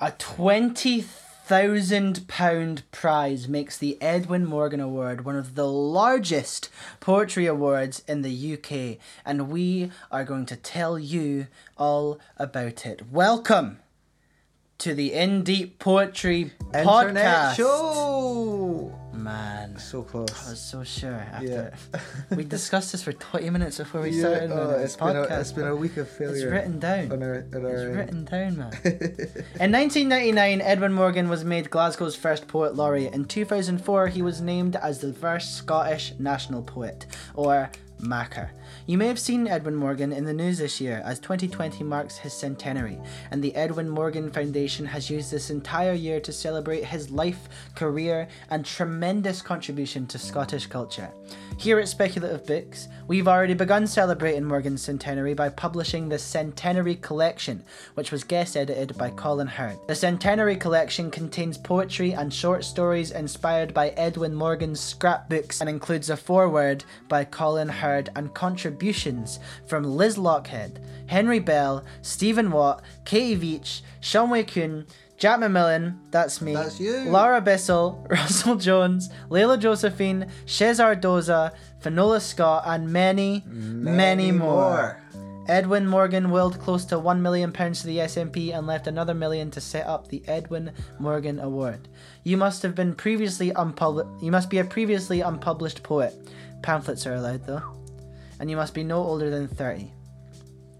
A twenty thousand pound prize makes the Edwin Morgan Award one of the largest poetry awards in the UK, and we are going to tell you all about it. Welcome to the In Deep Poetry Internet podcast. show. Man, So close. I was so sure after Yeah. we discussed this for twenty minutes before we Yeah, started. oh, it's been a, it's been a week of failure. It's written down. on our, on our It's end. written down, man. In 1999, Edwin Morgan was made Glasgow's first poet laureate. In 2004, he was named as the first Scottish national poet, or Makar. You may have seen Edwin Morgan in the news this year, as 2020 marks his centenary, and the Edwin Morgan Foundation has used this entire year to celebrate his life, career, and tremendous contribution to Scottish culture. Here at Speculative Books, we've already begun celebrating Morgan's centenary by publishing the Centenary Collection, which was guest edited by Colin Herd. The Centenary Collection contains poetry and short stories inspired by Edwin Morgan's scrapbooks and includes a foreword by Colin Herd and contributions from Liz Lochhead, Henry Bell, Stephen Watt, Katie Veach, Sean Kuhn, Jack McMillan, that's me, That's you. Laura Bissell, Russell Jones, Layla Josephine, Shehzar Doja, Finola Scott, and many, many, more. Edwin Morgan willed close to £1 million to the SNP and left another million to set up the Edwin Morgan Award. You must have been previously unpublished. You must be a previously unpublished poet. Pamphlets are allowed though. And you must be no older than 30.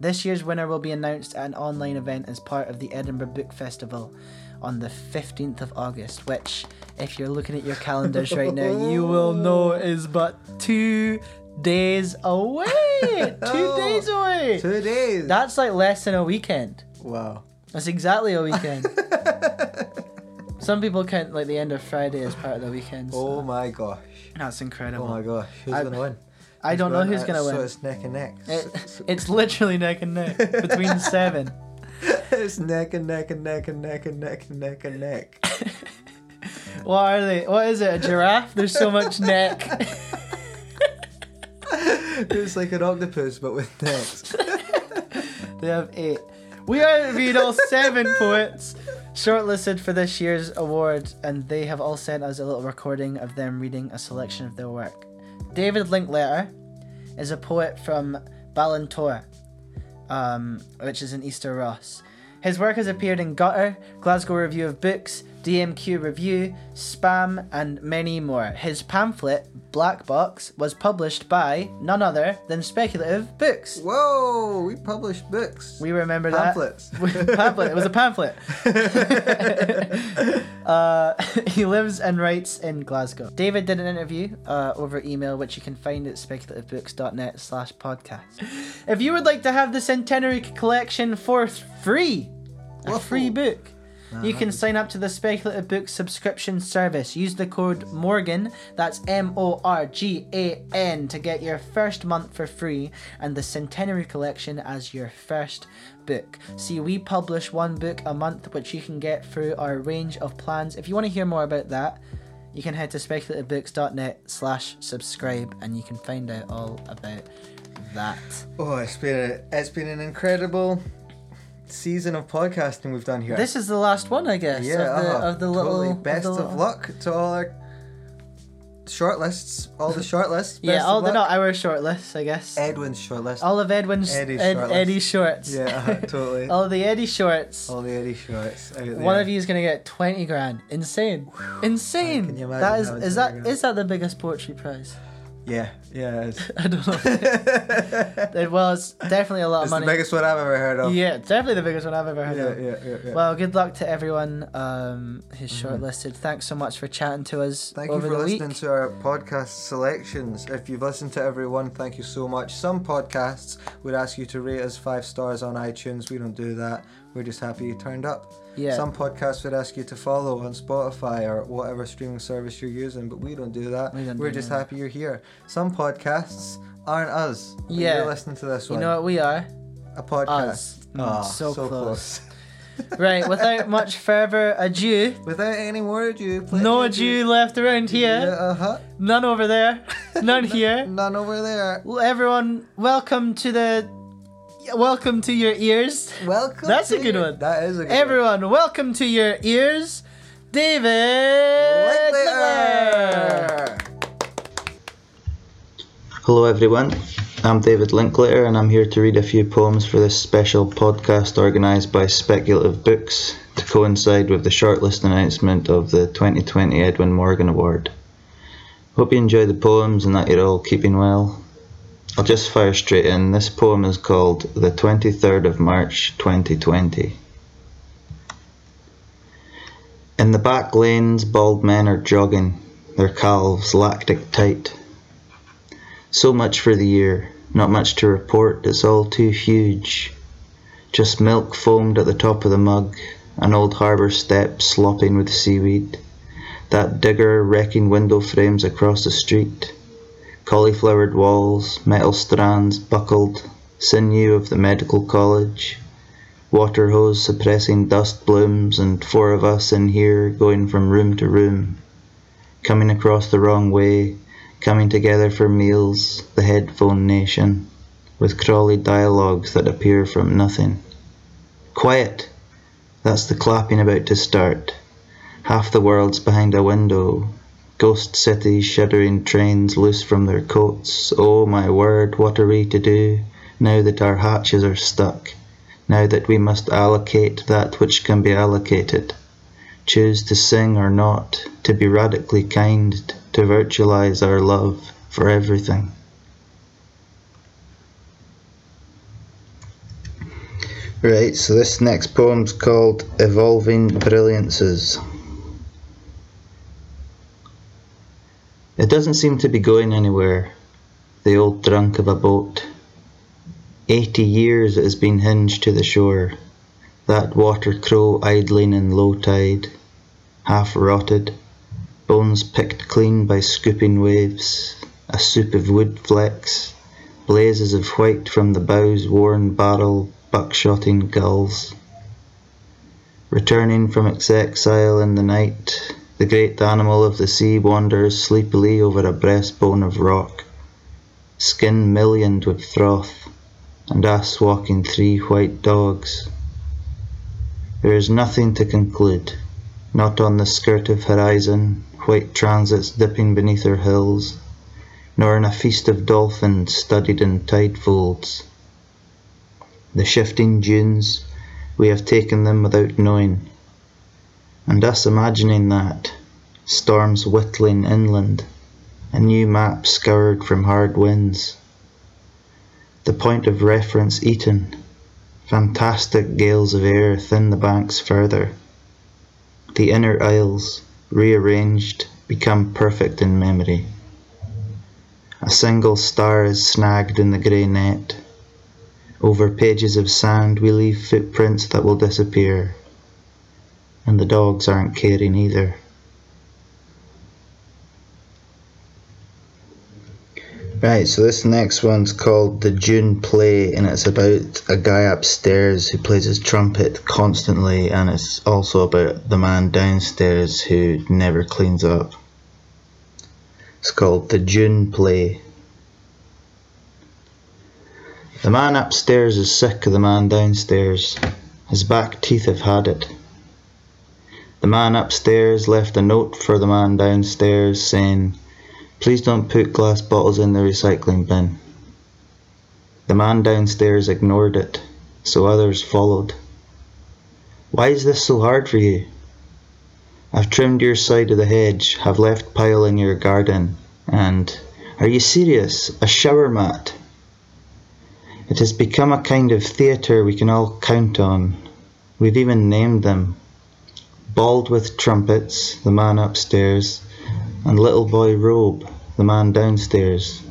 This year's winner will be announced at an online event as part of the Edinburgh Book Festival on the 15th of August, which, if you're looking at your calendars right now, you will know is but two days away. two oh, days away. Two days. That's like less than a weekend. wow. That's exactly a weekend. Some people count like the end of Friday as part of the weekend. so Oh my gosh. That's incredible. Oh my gosh. Who's I- gonna win? I don't know Who's gonna So win. So it's neck and neck. It, it's literally neck and neck between seven. it's neck and neck and neck and neck and neck and neck and neck. What are they? What is it? A giraffe? There's so much neck. it's like an octopus but with necks. they have eight. We are interviewed all seven poets shortlisted for this year's award, and they have all sent us a little recording of them reading a selection of their work. David Linklater is a poet from Balintore, um, which is in Easter Ross. His work has appeared in Gutter, Glasgow Review of Books, DMQ Review, Spam, and many more. His pamphlet, Black Box, was published by none other than Speculative Books. Whoa! We published books. We remember Pamphlets. that. pamphlet. It was a pamphlet. uh, he lives and writes in Glasgow. David did an interview uh, over email, which you can find at speculativebooks.net slash podcast. If you would like to have the Centenary Collection for free, a Whoa. free book, you can sign up to the Speculative Books subscription service. Use the code Morgan, that's M O R G A N, to get your first month for free and the Centenary Collection as your first book. See, we publish one book a month, which you can get through our range of plans. If you want to hear more about that, you can head to speculativebooks.net slash subscribe and you can find out all about that. Oh, it's been a, it's been an incredible season of podcasting we've done here. This is the last one, I guess, yeah, of, the, uh-huh. of the little... Totally. of best the of, luck to all our shortlists, all the shortlists. Yeah, all the luck. not our shortlists, I guess. Edwin's shortlist. all of Edwin's Eddie's Ed, shortlist. Eddie shorts. yeah, uh-huh, totally. all the Eddie shorts. all the Eddie shorts. One of you is gonna get twenty grand. Insane, insane. Can you imagine that is is 20 that is that the biggest poetry prize? Yeah, yeah. It's, I don't know. It- well, it's definitely a lot of it's the biggest one I've ever heard of. Yeah, definitely the biggest one I've ever heard yeah, of. yeah, yeah. yeah. Well, good luck to everyone um, who's shortlisted. Thanks so much for chatting to us Thank you for listening week. to our podcast selections. If you've listened to everyone, thank you so much. Some podcasts would ask you to rate us five stars on iTunes. We don't do that. We're just happy you turned up. Yeah. Some podcasts would ask you to follow on Spotify or whatever streaming service you're using, but we don't do that. We don't We're do just that. happy you're here. Some podcasts aren't us. Yeah. You're listening to this one. you know what we are? a podcast. Ah, so so, close. close. right, without much further ado, Without any more ado, no ado left around here. Yeah, uh huh. None over there. None here. None over there. Well, everyone, welcome to the welcome to your ears. Welcome. That's a good you. one. That is a good one. Everyone, welcome to your ears, David Linklater. Linklater. Hello, everyone. I'm David Linklater, and I'm here to read a few poems for this special podcast organised by Speculative Books to coincide with the shortlist announcement of the 2020 Edwin Morgan Award. Hope you enjoy the poems and that you're all keeping well. I'll just fire straight in. This poem is called The 23rd of March 2020. In the back lanes, bald men are jogging, their calves lactic tight. So much for the year, not much to report, it's all too huge. Just milk foamed at the top of the mug, an old harbour step slopping with seaweed, that digger wrecking window frames across the street, cauliflowered walls, metal strands buckled, sinew of the medical college, water hose suppressing dust blooms, and four of us in here going from room to room, coming across the wrong way, coming together for meals, the headphone nation, with crawly dialogues that appear from nothing. Quiet! That's the clapping about to start. Half the world's behind a window. Ghost cities, shuddering trains loose from their coats. Oh my word, what are we to do now that our hatches are stuck? Now that we must allocate that which can be allocated? Choose to sing or not, to be radically kind, to virtualize our love for everything. Right, so this next poem's called Evolving Brilliances. It doesn't seem to be going anywhere, the old drunk of a boat. Eighty years it has been hinged to the shore, that water crow idling in low tide, half rotted, bones picked clean by scooping waves, a soup of wood flecks, blazes of white from the bow's worn barrel, buckshotting gulls. Returning from its exile in the night, the great animal of the sea wanders sleepily over a breastbone of rock, skin millioned with froth, and us walking three white dogs. There is nothing to conclude, not on the skirt of horizon, white transits dipping beneath her hills, nor in a feast of dolphins studied in tide folds. The shifting dunes, we have taken them without knowing, and us imagining that, storms whittling inland, a new map scoured from hard winds. The point of reference eaten, fantastic gales of air thin the banks further. The inner isles, rearranged, become perfect in memory. A single star is snagged in the grey net. Over pages of sand we leave footprints that will disappear. And the dogs aren't caring either. Right, so this next one's called The June Play, and it's about a guy upstairs who plays his trumpet constantly, and it's also about the man downstairs who never cleans up. It's called The June Play. The man upstairs is sick of the man downstairs. His back teeth have had it. The man upstairs left a note for the man downstairs saying, Please don't put glass bottles in the recycling bin. The man downstairs ignored it, so others followed. Why is this so hard for you? I've trimmed your side of the hedge, have left pile in your garden, and are you serious? A shower mat? It has become a kind of theatre we can all count on. We've even named them. Bald with trumpets, the man upstairs, and Little Boy Robe, the man downstairs.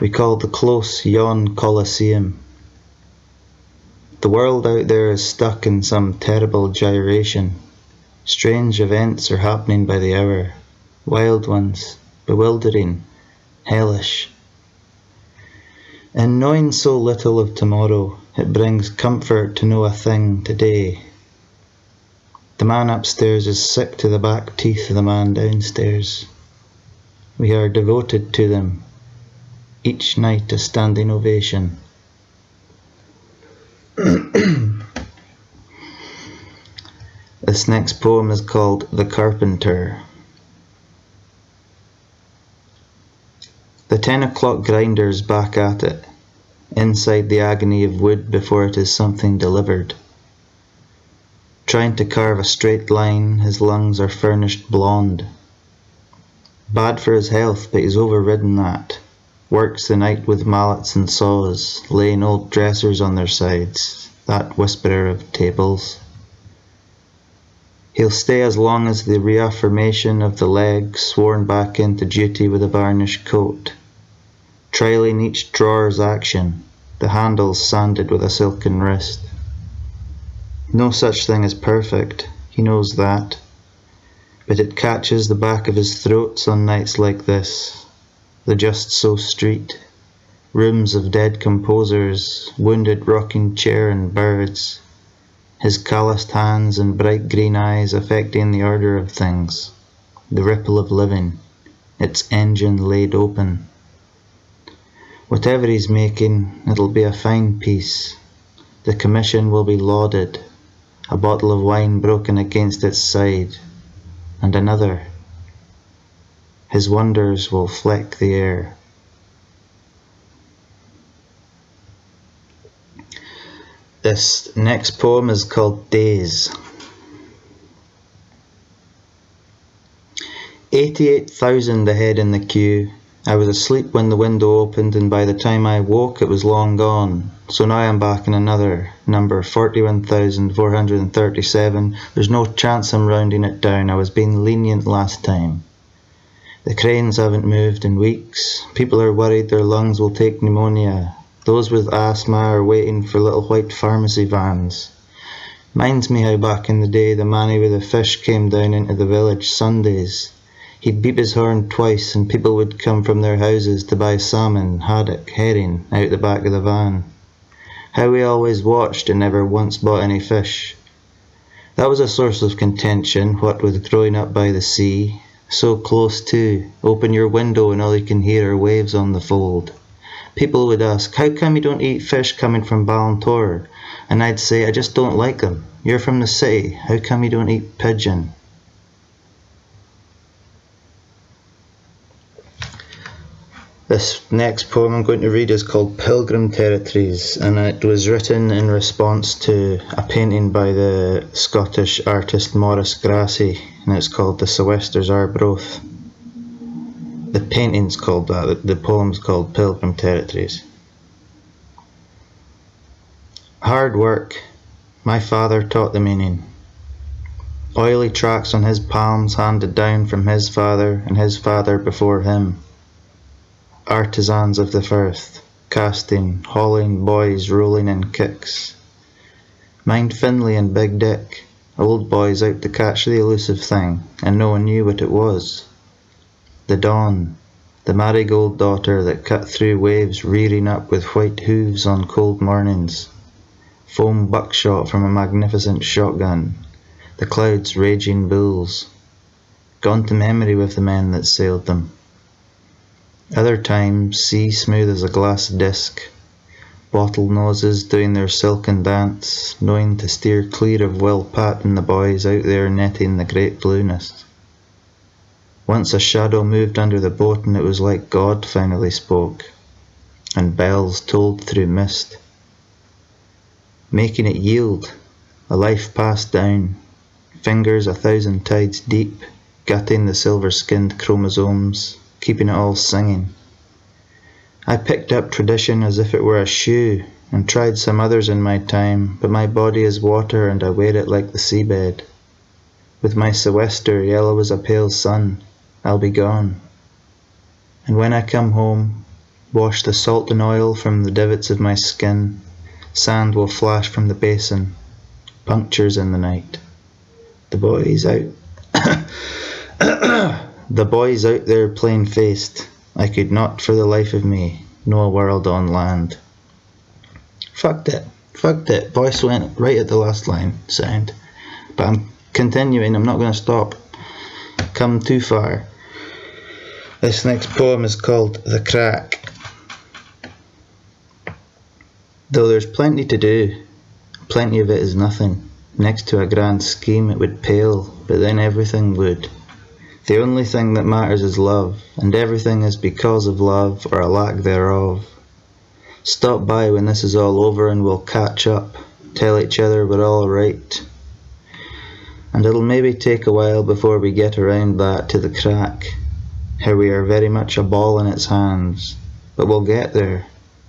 We call the close yon Colosseum. The world out there is stuck in some terrible gyration. Strange events are happening by the hour, wild ones, bewildering, hellish. In knowing so little of tomorrow, it brings comfort to know a thing today. The man upstairs is sick to the back teeth of the man downstairs. We are devoted to them, each night a standing ovation. this next poem is called The Carpenter. The ten o'clock grinder's back at it, inside the agony of wood before it is something delivered. Trying to carve a straight line, his lungs are furnished blonde. Bad for his health, but he's overridden that. Works the night with mallets and saws, laying old dressers on their sides, that whisperer of tables. He'll stay as long as the reaffirmation of the leg sworn back into duty with a varnished coat trailing each drawer's action, the handles sanded with a silken wrist. No such thing as perfect, he knows that, but it catches the back of his throat on nights like this, the just so street, rooms of dead composers, wounded rocking chair and birds, his calloused hands and bright green eyes affecting the order of things, the ripple of living, its engine laid open. Whatever he's making, it'll be a fine piece. The commission will be lauded. A bottle of wine broken against its side, and another. His wonders will fleck the air. This next poem is called Days. 88,000 ahead in the queue, I was asleep when the window opened, and by the time I woke, it was long gone. So now I'm back in another number, 41,437. There's no chance I'm rounding it down. I was being lenient last time. The cranes haven't moved in weeks. People are worried their lungs will take pneumonia. Those with asthma are waiting for little white pharmacy vans. Minds me how back in the day the manny with the fish came down into the village Sundays. He'd beep his horn twice, and people would come from their houses to buy salmon, haddock, herring out the back of the van. How we always watched and never once bought any fish. That was a source of contention, what with growing up by the sea. So close too, open your window and all you can hear are waves on the fold. People would ask, How come you don't eat fish coming from Balintore? And I'd say, I just don't like them. You're from the city, how come you don't eat pigeon? This next poem I'm going to read is called Pilgrim Territories and it was written in response to a painting by the Scottish artist Maurice Grassie and it's called The Sou'westers Arbroath. The painting's called that, the poem's called Pilgrim Territories. Hard work, my father taught the meaning. Oily tracks on his palms handed down from his father and his father before him artisans of the firth, casting, hauling, boys rolling in kicks. Mind Finlay and Big Dick, old boys out to catch the elusive thing, and no one knew what it was. The dawn, the marigold daughter that cut through waves rearing up with white hooves on cold mornings. Foam buckshot from a magnificent shotgun, the clouds raging bulls. Gone to memory with the men that sailed them. Other times sea smooth as a glass disc, bottle noses doing their silken dance, knowing to steer clear of Will Pat and the boys out there netting the great blueness. Once a shadow moved under the boat and it was like God finally spoke, and bells tolled through mist, making it yield, a life passed down, fingers a thousand tides deep, gutting the silver skinned chromosomes, keeping it all singing. I picked up tradition as if it were a shoe, and tried some others in my time, but my body is water and I wear it like the seabed. With my Sou'wester yellow as a pale sun, I'll be gone. And when I come home, wash the salt and oil from the divots of my skin, sand will flash from the basin, punctures in the night. The boys out. The boys out there plain faced, I could not for the life of me know a world on land. Fucked it, fucked it. Voice went right at the last line, sound. But I'm continuing, I'm not going to stop. Come too far. This next poem is called The Crack. Though there's plenty to do, plenty of it is nothing. Next to a grand scheme, it would pale, but then everything would. The only thing that matters is love, and everything is because of love or a lack thereof. Stop by when this is all over and we'll catch up, tell each other we're all right. And it'll maybe take a while before we get around that to the crack, how we are very much a ball in its hands, but we'll get there.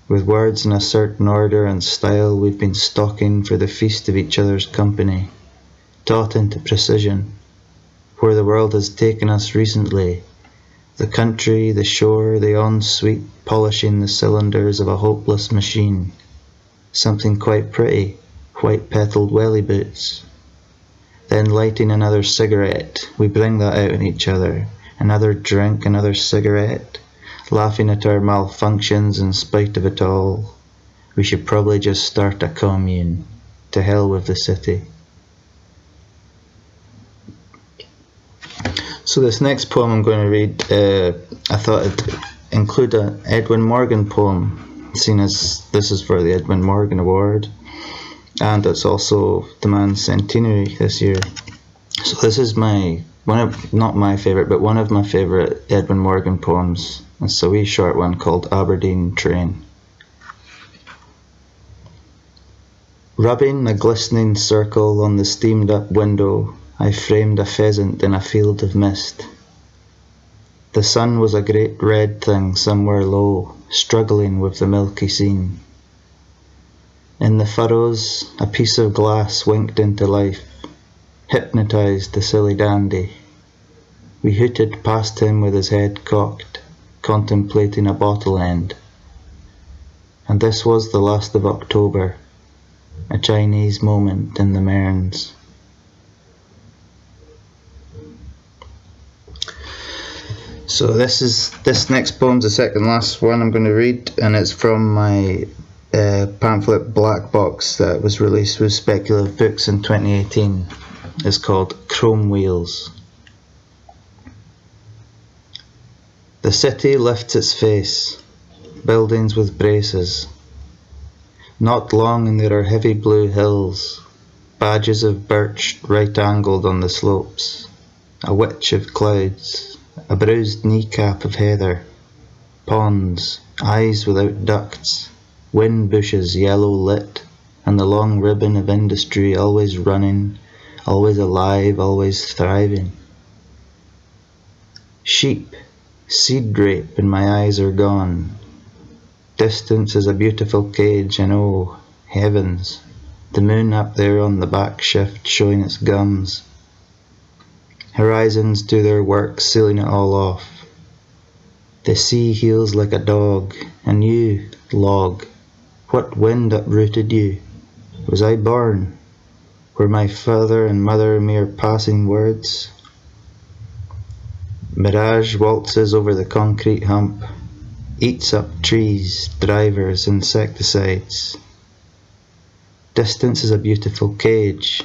With words in a certain order and style, we've been stocking for the feast of each other's company, taught into precision, where the world has taken us recently, the country, the shore, the ensuite, polishing the cylinders of a hopeless machine. Something quite pretty, white petaled welly boots. Then lighting another cigarette, we bring that out in each other. Another drink, another cigarette laughing at our malfunctions in spite of it all. We should probably just start a commune. To hell with the city. So this next poem I'm going to read, uh, I thought I'd include an Edwin Morgan poem, seeing as this is for the Edwin Morgan Award, and it's also the man's centenary this year. So this is my one of not my favorite, but one of my favorite Edwin Morgan poems. It's a wee short one called Aberdeen Train. Rubbing a glistening circle on the steamed up window, I framed a pheasant in a field of mist. The sun was a great red thing somewhere low, struggling with the milky scene. In the furrows, a piece of glass winked into life, hypnotized the silly dandy. We hooted past him with his head cocked contemplating a bottle end. And this was the last of October, a Chinese moment in the Mearns. So this is this next poem's the second last one I'm going to read, and it's from my uh, pamphlet Black Box that was released with Speculative Books in 2018. It's called Chrome Wheels. The city lifts its face, buildings with braces. Not long and there are heavy blue hills, badges of birch right angled on the slopes, a witch of clouds, a bruised kneecap of heather, ponds, eyes without ducts, wind bushes yellow lit, and the long ribbon of industry always running, always alive, always thriving. Sheep Seed drape and my eyes are gone. Distance is a beautiful cage, and oh, heavens, the moon up there on the back shift showing its gums. Horizons do their work, sealing it all off. The sea heals like a dog, and you, log, what wind uprooted you? Was I born? Were my father and mother mere passing words? Mirage waltzes over the concrete hump, eats up trees, drivers, insecticides. Distance is a beautiful cage.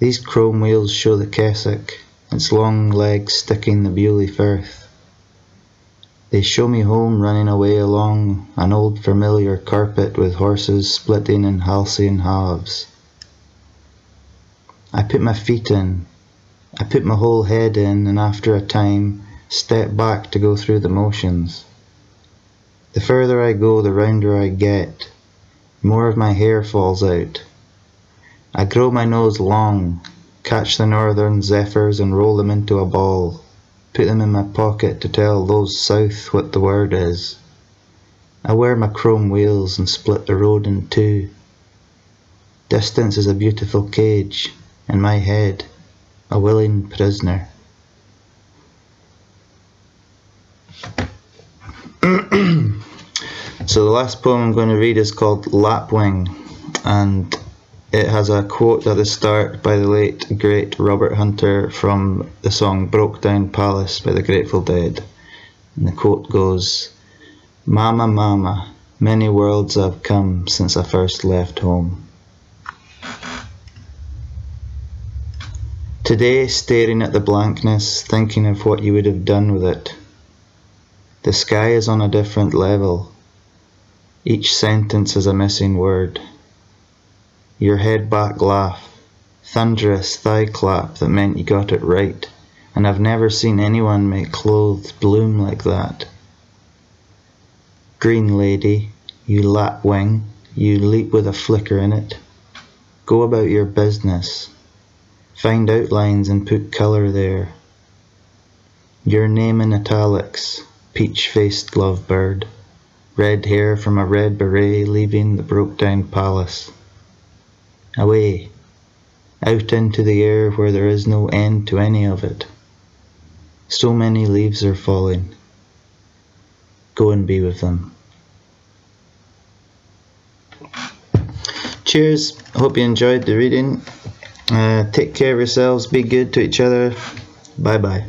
These chrome wheels show the Kessock, its long legs sticking the Beauly Firth. They show me home running away along an old familiar carpet with horses splitting in halcyon halves. I put my feet in, I put my whole head in and after a time step back to go through the motions. The further I go, the rounder I get. More of my hair falls out. I grow my nose long, catch the northern zephyrs and roll them into a ball, put them in my pocket to tell those south what the word is. I wear my chrome wheels and split the road in two. Distance is a beautiful cage, in my head a willing prisoner. so the last poem I'm going to read is called Lapwing, and it has a quote at the start by the late great Robert Hunter from the song Broke Down Palace by the Grateful Dead. And the quote goes, Mama, Mama, many worlds I've come since I first left home. Today, staring at the blankness, thinking of what you would have done with it. The sky is on a different level. Each sentence is a missing word. Your head back laugh, thunderous thigh clap that meant you got it right, and I've never seen anyone make clothes bloom like that. Green lady, you lapwing, you leap with a flicker in it. Go about your business. Find outlines and put colour there. Your name in italics, peach faced lovebird. Red hair from a red beret leaving the broke down palace. Away, out into the air where there is no end to any of it. So many leaves are falling. Go and be with them. Cheers. Hope you enjoyed the reading. Uh, take care of yourselves. Be good to each other. Bye bye.